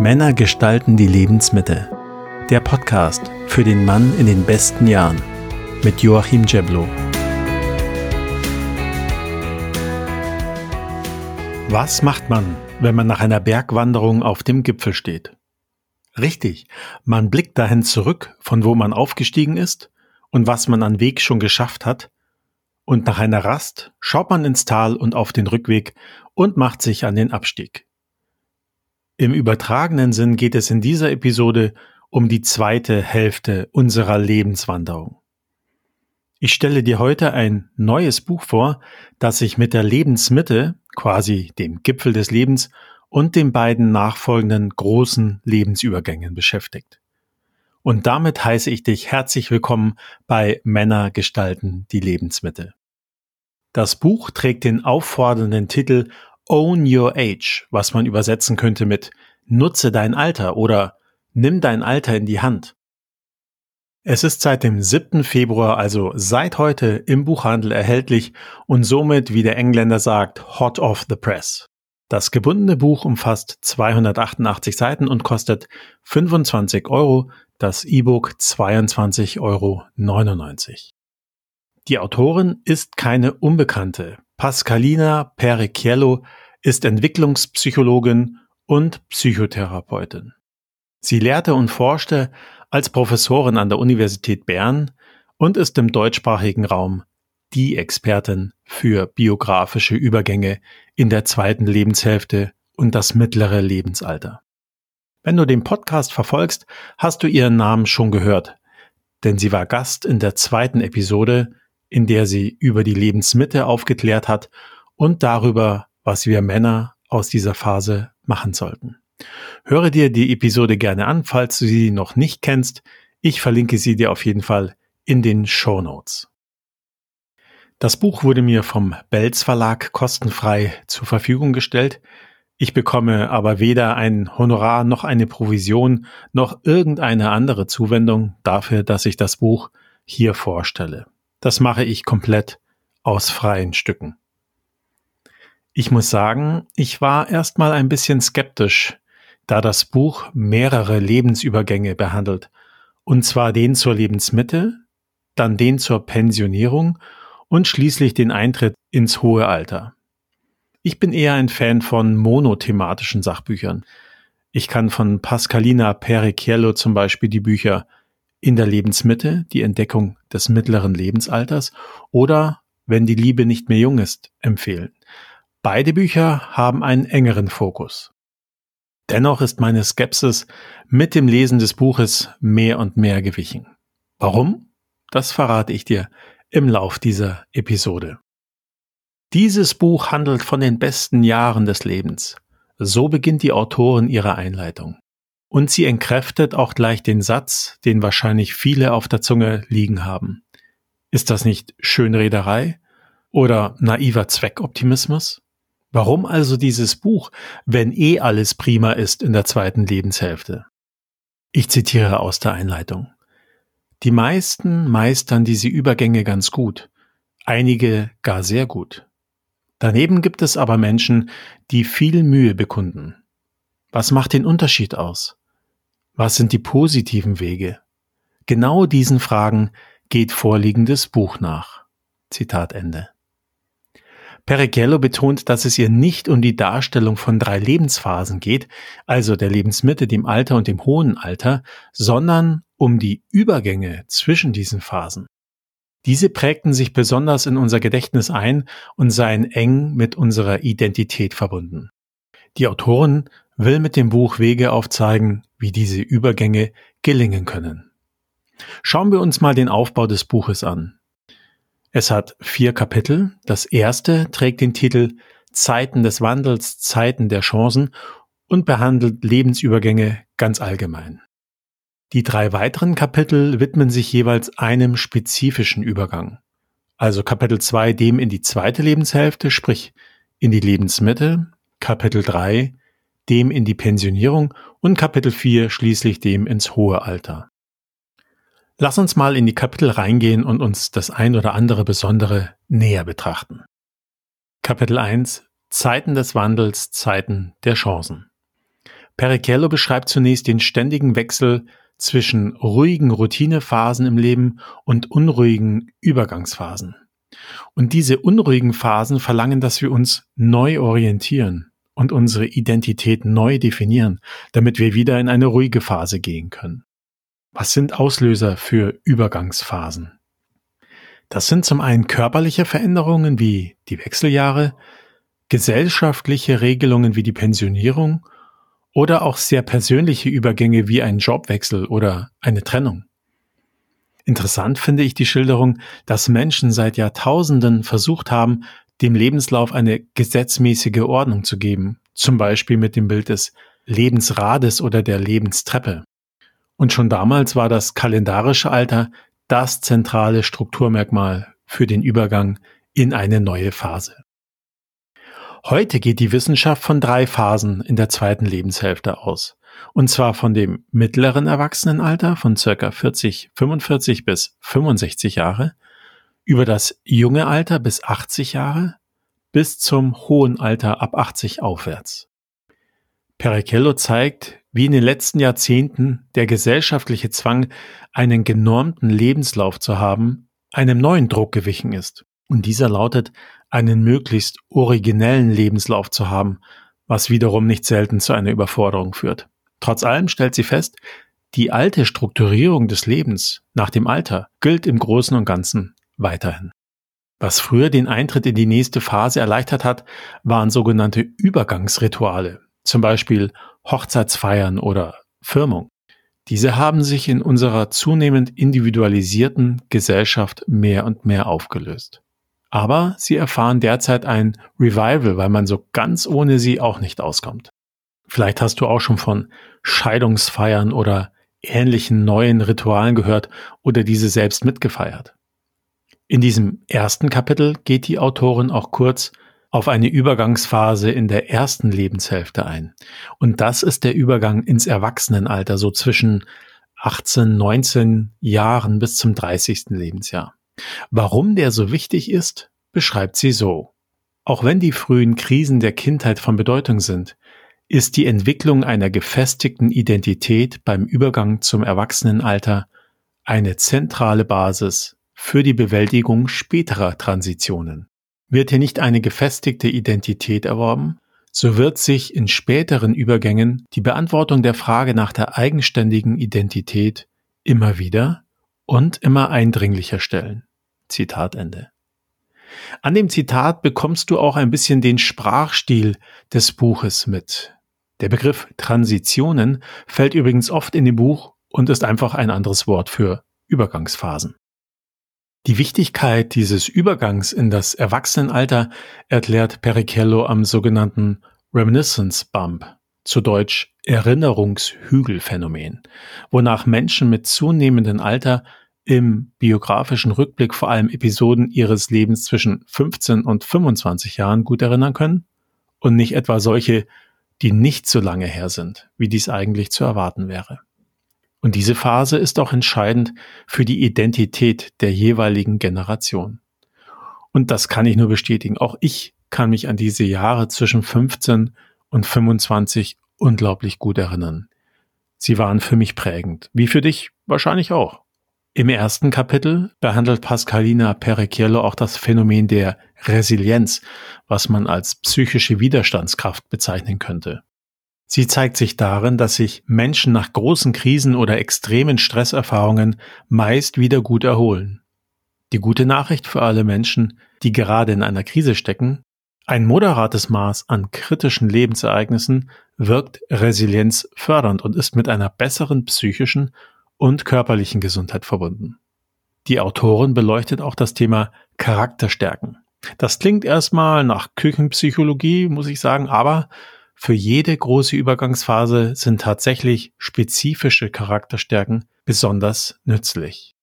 Männer gestalten die Lebensmitte. Der Podcast für den Mann in den besten Jahren mit Joachim Jeblo. Was macht man, wenn man nach einer Bergwanderung auf dem Gipfel steht? Richtig, man blickt dahin zurück, von wo man aufgestiegen ist und was man an Weg schon geschafft hat, und nach einer Rast schaut man ins Tal und auf den Rückweg und macht sich an den Abstieg. Im übertragenen Sinn geht es in dieser Episode um die zweite Hälfte unserer Lebenswanderung. Ich stelle dir heute ein neues Buch vor, das sich mit der Lebensmitte, quasi dem Gipfel des Lebens, und den beiden nachfolgenden großen Lebensübergängen beschäftigt. Und damit heiße ich dich herzlich willkommen bei Männer gestalten die Lebensmitte. Das Buch trägt den auffordernden Titel Own Your Age, was man übersetzen könnte mit Nutze dein Alter oder Nimm dein Alter in die Hand. Es ist seit dem 7. Februar, also seit heute, im Buchhandel erhältlich und somit, wie der Engländer sagt, hot off the press. Das gebundene Buch umfasst 288 Seiten und kostet 25 Euro, das E-Book 22,99 Euro. Die Autorin ist keine Unbekannte. Pascalina Pericchiello ist Entwicklungspsychologin und Psychotherapeutin. Sie lehrte und forschte als Professorin an der Universität Bern und ist im deutschsprachigen Raum die Expertin für biografische Übergänge in der zweiten Lebenshälfte und das mittlere Lebensalter. Wenn du den Podcast verfolgst, hast du ihren Namen schon gehört, denn sie war Gast in der zweiten Episode in der sie über die Lebensmitte aufgeklärt hat und darüber, was wir Männer aus dieser Phase machen sollten. Höre dir die Episode gerne an, falls du sie noch nicht kennst. Ich verlinke sie dir auf jeden Fall in den Show Notes. Das Buch wurde mir vom Belz Verlag kostenfrei zur Verfügung gestellt. Ich bekomme aber weder ein Honorar noch eine Provision noch irgendeine andere Zuwendung dafür, dass ich das Buch hier vorstelle. Das mache ich komplett aus freien Stücken. Ich muss sagen, ich war erstmal ein bisschen skeptisch, da das Buch mehrere Lebensübergänge behandelt, und zwar den zur Lebensmitte, dann den zur Pensionierung und schließlich den Eintritt ins hohe Alter. Ich bin eher ein Fan von monothematischen Sachbüchern. Ich kann von Pascalina Pericchiello zum Beispiel die Bücher in der Lebensmitte, die Entdeckung des mittleren Lebensalters oder Wenn die Liebe nicht mehr jung ist, empfehlen. Beide Bücher haben einen engeren Fokus. Dennoch ist meine Skepsis mit dem Lesen des Buches mehr und mehr gewichen. Warum? Das verrate ich dir im Lauf dieser Episode. Dieses Buch handelt von den besten Jahren des Lebens. So beginnt die Autorin ihre Einleitung. Und sie entkräftet auch gleich den Satz, den wahrscheinlich viele auf der Zunge liegen haben. Ist das nicht Schönrederei oder naiver Zweckoptimismus? Warum also dieses Buch, wenn eh alles prima ist in der zweiten Lebenshälfte? Ich zitiere aus der Einleitung. Die meisten meistern diese Übergänge ganz gut, einige gar sehr gut. Daneben gibt es aber Menschen, die viel Mühe bekunden. Was macht den Unterschied aus? Was sind die positiven Wege? Genau diesen Fragen geht vorliegendes Buch nach. Zitat Ende. Perichello betont, dass es ihr nicht um die Darstellung von drei Lebensphasen geht, also der Lebensmitte, dem Alter und dem hohen Alter, sondern um die Übergänge zwischen diesen Phasen. Diese prägten sich besonders in unser Gedächtnis ein und seien eng mit unserer Identität verbunden. Die Autorin will mit dem Buch Wege aufzeigen, wie diese Übergänge gelingen können. Schauen wir uns mal den Aufbau des Buches an. Es hat vier Kapitel. Das erste trägt den Titel Zeiten des Wandels, Zeiten der Chancen und behandelt Lebensübergänge ganz allgemein. Die drei weiteren Kapitel widmen sich jeweils einem spezifischen Übergang. Also Kapitel 2 dem in die zweite Lebenshälfte, sprich in die Lebensmitte, Kapitel 3 dem in die Pensionierung und Kapitel 4 schließlich dem ins hohe Alter. Lass uns mal in die Kapitel reingehen und uns das ein oder andere Besondere näher betrachten. Kapitel 1 Zeiten des Wandels, Zeiten der Chancen. Perichello beschreibt zunächst den ständigen Wechsel zwischen ruhigen Routinephasen im Leben und unruhigen Übergangsphasen. Und diese unruhigen Phasen verlangen, dass wir uns neu orientieren und unsere Identität neu definieren, damit wir wieder in eine ruhige Phase gehen können. Was sind Auslöser für Übergangsphasen? Das sind zum einen körperliche Veränderungen wie die Wechseljahre, gesellschaftliche Regelungen wie die Pensionierung oder auch sehr persönliche Übergänge wie ein Jobwechsel oder eine Trennung. Interessant finde ich die Schilderung, dass Menschen seit Jahrtausenden versucht haben, dem Lebenslauf eine gesetzmäßige Ordnung zu geben, zum Beispiel mit dem Bild des Lebensrades oder der Lebenstreppe. Und schon damals war das kalendarische Alter das zentrale Strukturmerkmal für den Übergang in eine neue Phase. Heute geht die Wissenschaft von drei Phasen in der zweiten Lebenshälfte aus. Und zwar von dem mittleren Erwachsenenalter von circa 40, 45 bis 65 Jahre, über das junge Alter bis 80 Jahre, bis zum hohen Alter ab 80 aufwärts. Perichello zeigt, wie in den letzten Jahrzehnten der gesellschaftliche Zwang, einen genormten Lebenslauf zu haben, einem neuen Druck gewichen ist. Und dieser lautet, einen möglichst originellen Lebenslauf zu haben, was wiederum nicht selten zu einer Überforderung führt. Trotz allem stellt sie fest, die alte Strukturierung des Lebens nach dem Alter gilt im Großen und Ganzen weiterhin. Was früher den Eintritt in die nächste Phase erleichtert hat, waren sogenannte Übergangsrituale, zum Beispiel Hochzeitsfeiern oder Firmung. Diese haben sich in unserer zunehmend individualisierten Gesellschaft mehr und mehr aufgelöst. Aber sie erfahren derzeit ein Revival, weil man so ganz ohne sie auch nicht auskommt. Vielleicht hast du auch schon von Scheidungsfeiern oder ähnlichen neuen Ritualen gehört oder diese selbst mitgefeiert. In diesem ersten Kapitel geht die Autorin auch kurz auf eine Übergangsphase in der ersten Lebenshälfte ein. Und das ist der Übergang ins Erwachsenenalter, so zwischen 18, 19 Jahren bis zum 30. Lebensjahr. Warum der so wichtig ist, beschreibt sie so. Auch wenn die frühen Krisen der Kindheit von Bedeutung sind, ist die Entwicklung einer gefestigten Identität beim Übergang zum Erwachsenenalter eine zentrale Basis für die Bewältigung späterer Transitionen. Wird hier nicht eine gefestigte Identität erworben, so wird sich in späteren Übergängen die Beantwortung der Frage nach der eigenständigen Identität immer wieder und immer eindringlicher stellen. Zitat Ende. An dem Zitat bekommst du auch ein bisschen den Sprachstil des Buches mit. Der Begriff Transitionen fällt übrigens oft in dem Buch und ist einfach ein anderes Wort für Übergangsphasen. Die Wichtigkeit dieses Übergangs in das Erwachsenenalter erklärt Perichello am sogenannten Reminiscence Bump, zu Deutsch Erinnerungshügelphänomen, wonach Menschen mit zunehmendem Alter im biografischen Rückblick vor allem Episoden ihres Lebens zwischen 15 und 25 Jahren gut erinnern können und nicht etwa solche, die nicht so lange her sind, wie dies eigentlich zu erwarten wäre. Und diese Phase ist auch entscheidend für die Identität der jeweiligen Generation. Und das kann ich nur bestätigen. Auch ich kann mich an diese Jahre zwischen 15 und 25 unglaublich gut erinnern. Sie waren für mich prägend, wie für dich wahrscheinlich auch. Im ersten Kapitel behandelt Pascalina Perecchiello auch das Phänomen der Resilienz, was man als psychische Widerstandskraft bezeichnen könnte. Sie zeigt sich darin, dass sich Menschen nach großen Krisen oder extremen Stresserfahrungen meist wieder gut erholen. Die gute Nachricht für alle Menschen, die gerade in einer Krise stecken, ein moderates Maß an kritischen Lebensereignissen wirkt Resilienz fördernd und ist mit einer besseren psychischen und körperlichen Gesundheit verbunden. Die Autorin beleuchtet auch das Thema Charakterstärken. Das klingt erstmal nach Küchenpsychologie, muss ich sagen, aber für jede große Übergangsphase sind tatsächlich spezifische Charakterstärken besonders nützlich.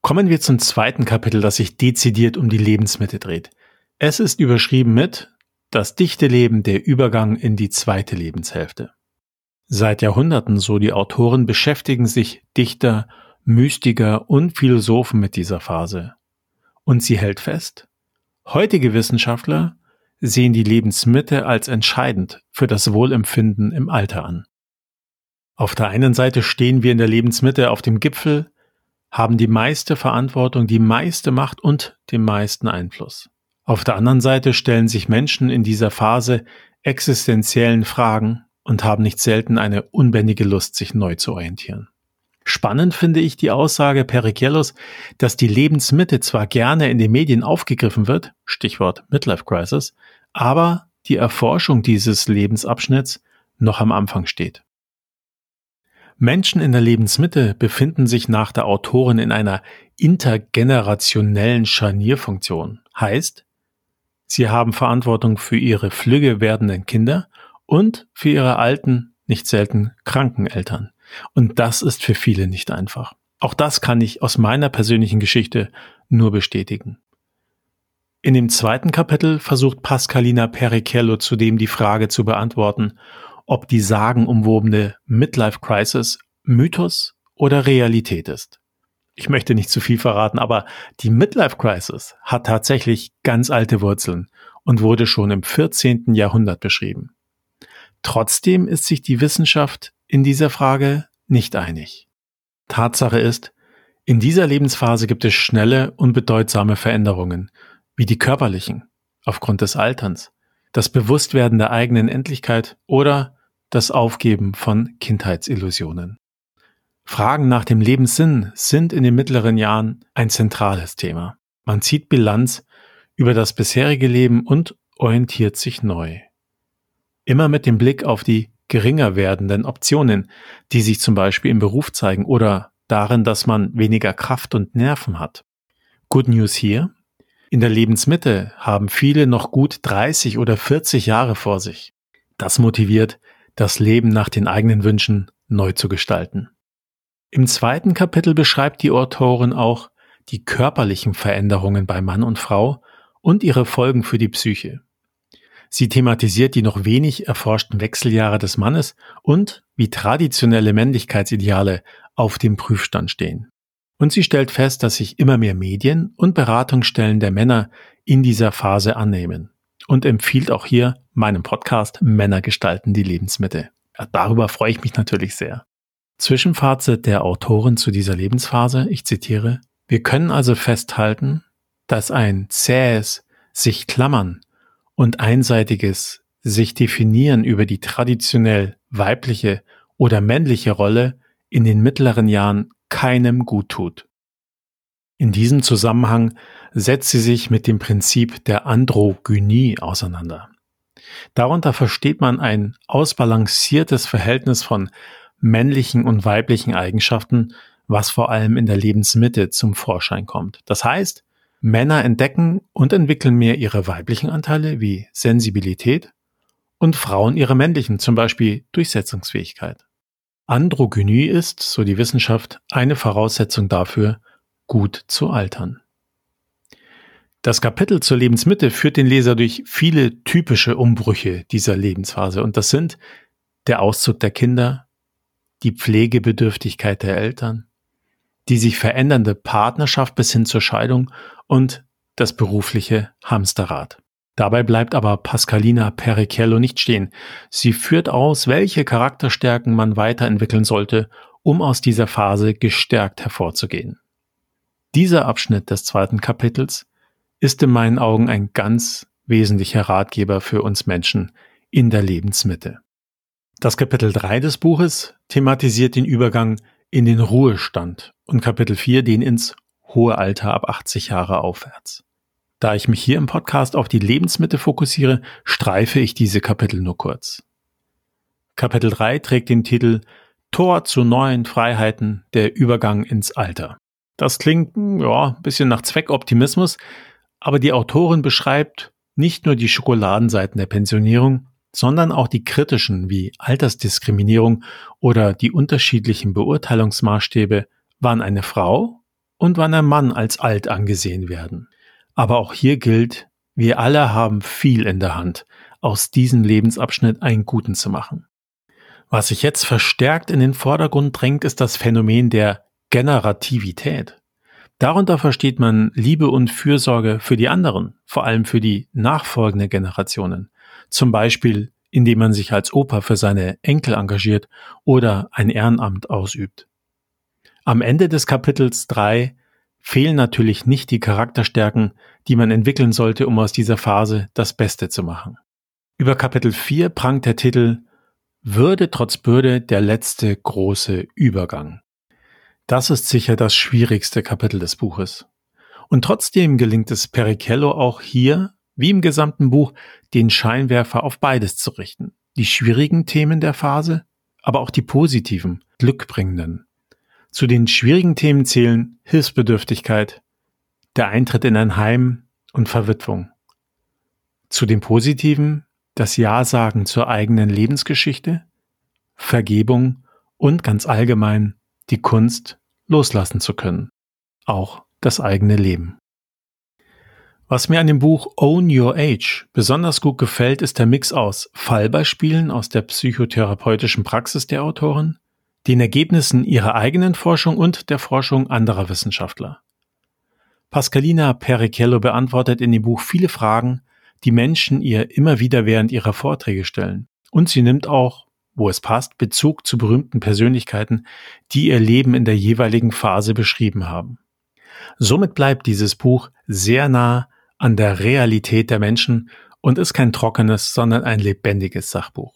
Kommen wir zum zweiten Kapitel, das sich dezidiert um die Lebensmitte dreht. Es ist überschrieben mit Das dichte Leben der Übergang in die zweite Lebenshälfte. Seit Jahrhunderten, so die Autoren, beschäftigen sich Dichter, Mystiker und Philosophen mit dieser Phase. Und sie hält fest, heutige Wissenschaftler sehen die Lebensmitte als entscheidend für das Wohlempfinden im Alter an. Auf der einen Seite stehen wir in der Lebensmitte auf dem Gipfel, haben die meiste Verantwortung, die meiste Macht und den meisten Einfluss. Auf der anderen Seite stellen sich Menschen in dieser Phase existenziellen Fragen und haben nicht selten eine unbändige Lust, sich neu zu orientieren. Spannend finde ich die Aussage Perichellos, dass die Lebensmitte zwar gerne in den Medien aufgegriffen wird, Stichwort Midlife Crisis, aber die Erforschung dieses Lebensabschnitts noch am Anfang steht. Menschen in der Lebensmitte befinden sich nach der Autorin in einer intergenerationellen Scharnierfunktion. Heißt, sie haben Verantwortung für ihre flügge werdenden Kinder und für ihre alten, nicht selten kranken Eltern. Und das ist für viele nicht einfach. Auch das kann ich aus meiner persönlichen Geschichte nur bestätigen. In dem zweiten Kapitel versucht Pascalina Perichello zudem die Frage zu beantworten, ob die sagenumwobene Midlife Crisis Mythos oder Realität ist. Ich möchte nicht zu viel verraten, aber die Midlife Crisis hat tatsächlich ganz alte Wurzeln und wurde schon im 14. Jahrhundert beschrieben. Trotzdem ist sich die Wissenschaft in dieser Frage nicht einig. Tatsache ist, in dieser Lebensphase gibt es schnelle und bedeutsame Veränderungen, wie die körperlichen, aufgrund des Alterns, das Bewusstwerden der eigenen Endlichkeit oder das Aufgeben von Kindheitsillusionen. Fragen nach dem Lebenssinn sind in den mittleren Jahren ein zentrales Thema. Man zieht Bilanz über das bisherige Leben und orientiert sich neu. Immer mit dem Blick auf die geringer werdenden Optionen, die sich zum Beispiel im Beruf zeigen oder darin, dass man weniger Kraft und Nerven hat. Good News hier. In der Lebensmitte haben viele noch gut 30 oder 40 Jahre vor sich. Das motiviert, das Leben nach den eigenen Wünschen neu zu gestalten. Im zweiten Kapitel beschreibt die Autorin auch die körperlichen Veränderungen bei Mann und Frau und ihre Folgen für die Psyche. Sie thematisiert die noch wenig erforschten Wechseljahre des Mannes und wie traditionelle Männlichkeitsideale auf dem Prüfstand stehen. Und sie stellt fest, dass sich immer mehr Medien und Beratungsstellen der Männer in dieser Phase annehmen und empfiehlt auch hier meinem Podcast Männer gestalten die Lebensmitte. Darüber freue ich mich natürlich sehr. Zwischenfazit der Autorin zu dieser Lebensphase, ich zitiere, wir können also festhalten, dass ein zähes sich klammern und einseitiges sich definieren über die traditionell weibliche oder männliche Rolle in den mittleren Jahren keinem gut tut. In diesem Zusammenhang setzt sie sich mit dem Prinzip der Androgynie auseinander. Darunter versteht man ein ausbalanciertes Verhältnis von männlichen und weiblichen Eigenschaften, was vor allem in der Lebensmitte zum Vorschein kommt. Das heißt, Männer entdecken und entwickeln mehr ihre weiblichen Anteile wie Sensibilität und Frauen ihre männlichen, zum Beispiel Durchsetzungsfähigkeit. Androgynie ist, so die Wissenschaft, eine Voraussetzung dafür, gut zu altern. Das Kapitel zur Lebensmitte führt den Leser durch viele typische Umbrüche dieser Lebensphase und das sind der Auszug der Kinder, die Pflegebedürftigkeit der Eltern, die sich verändernde Partnerschaft bis hin zur Scheidung und das berufliche Hamsterrad. Dabei bleibt aber Pascalina Perichello nicht stehen. Sie führt aus, welche Charakterstärken man weiterentwickeln sollte, um aus dieser Phase gestärkt hervorzugehen. Dieser Abschnitt des zweiten Kapitels ist in meinen Augen ein ganz wesentlicher Ratgeber für uns Menschen in der Lebensmitte. Das Kapitel 3 des Buches thematisiert den Übergang in den Ruhestand und Kapitel 4 den ins hohe Alter ab 80 Jahre aufwärts. Da ich mich hier im Podcast auf die Lebensmitte fokussiere, streife ich diese Kapitel nur kurz. Kapitel 3 trägt den Titel Tor zu neuen Freiheiten, der Übergang ins Alter. Das klingt, ja, ein bisschen nach Zweckoptimismus, aber die Autorin beschreibt nicht nur die Schokoladenseiten der Pensionierung, sondern auch die kritischen wie Altersdiskriminierung oder die unterschiedlichen Beurteilungsmaßstäbe, wann eine Frau und wann ein Mann als alt angesehen werden. Aber auch hier gilt, wir alle haben viel in der Hand, aus diesem Lebensabschnitt einen guten zu machen. Was sich jetzt verstärkt in den Vordergrund drängt, ist das Phänomen der Generativität. Darunter versteht man Liebe und Fürsorge für die anderen, vor allem für die nachfolgenden Generationen zum Beispiel indem man sich als Opa für seine Enkel engagiert oder ein Ehrenamt ausübt. Am Ende des Kapitels 3 fehlen natürlich nicht die Charakterstärken, die man entwickeln sollte, um aus dieser Phase das Beste zu machen. Über Kapitel 4 prangt der Titel Würde trotz Bürde der letzte große Übergang. Das ist sicher das schwierigste Kapitel des Buches. Und trotzdem gelingt es Perichello auch hier, wie im gesamten Buch, den Scheinwerfer auf beides zu richten. Die schwierigen Themen der Phase, aber auch die positiven, glückbringenden. Zu den schwierigen Themen zählen Hilfsbedürftigkeit, der Eintritt in ein Heim und Verwitwung. Zu den positiven das Ja-Sagen zur eigenen Lebensgeschichte, Vergebung und ganz allgemein die Kunst loslassen zu können, auch das eigene Leben. Was mir an dem Buch Own Your Age besonders gut gefällt, ist der Mix aus Fallbeispielen aus der psychotherapeutischen Praxis der Autorin, den Ergebnissen ihrer eigenen Forschung und der Forschung anderer Wissenschaftler. Pascalina Perichello beantwortet in dem Buch viele Fragen, die Menschen ihr immer wieder während ihrer Vorträge stellen. Und sie nimmt auch, wo es passt, Bezug zu berühmten Persönlichkeiten, die ihr Leben in der jeweiligen Phase beschrieben haben. Somit bleibt dieses Buch sehr nah an der Realität der Menschen und ist kein trockenes, sondern ein lebendiges Sachbuch.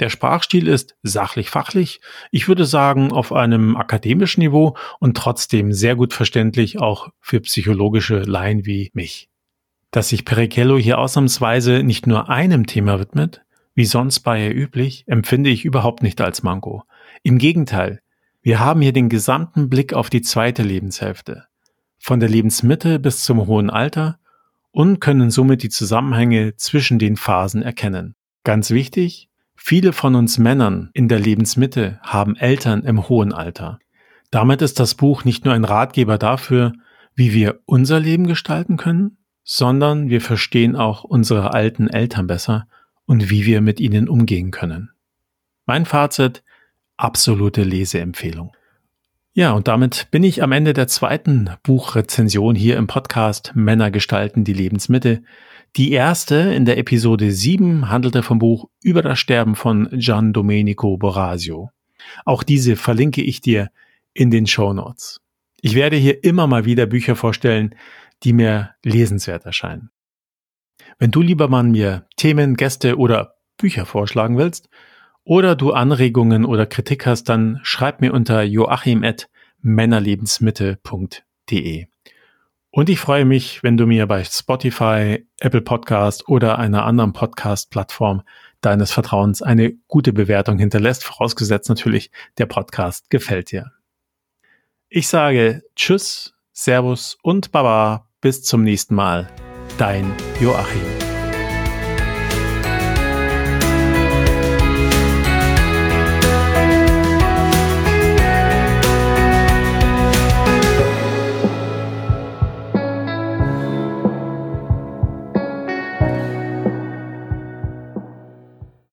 Der Sprachstil ist sachlich-fachlich, ich würde sagen auf einem akademischen Niveau und trotzdem sehr gut verständlich auch für psychologische Laien wie mich. Dass sich Perichello hier ausnahmsweise nicht nur einem Thema widmet, wie sonst bei ihr üblich, empfinde ich überhaupt nicht als Manko. Im Gegenteil, wir haben hier den gesamten Blick auf die zweite Lebenshälfte, von der Lebensmitte bis zum hohen Alter und können somit die Zusammenhänge zwischen den Phasen erkennen. Ganz wichtig, viele von uns Männern in der Lebensmitte haben Eltern im hohen Alter. Damit ist das Buch nicht nur ein Ratgeber dafür, wie wir unser Leben gestalten können, sondern wir verstehen auch unsere alten Eltern besser und wie wir mit ihnen umgehen können. Mein Fazit, absolute Leseempfehlung. Ja, und damit bin ich am Ende der zweiten Buchrezension hier im Podcast Männer gestalten die Lebensmitte. Die erste in der Episode 7 handelte vom Buch Über das Sterben von Gian Domenico Borasio. Auch diese verlinke ich dir in den Show Notes. Ich werde hier immer mal wieder Bücher vorstellen, die mir lesenswert erscheinen. Wenn du lieber mal mir Themen, Gäste oder Bücher vorschlagen willst oder du Anregungen oder Kritik hast, dann schreib mir unter joachim.männerlebensmitte.de. Und ich freue mich, wenn du mir bei Spotify, Apple Podcast oder einer anderen Podcast-Plattform deines Vertrauens eine gute Bewertung hinterlässt, vorausgesetzt natürlich, der Podcast gefällt dir. Ich sage Tschüss, Servus und Baba bis zum nächsten Mal. Dein Joachim.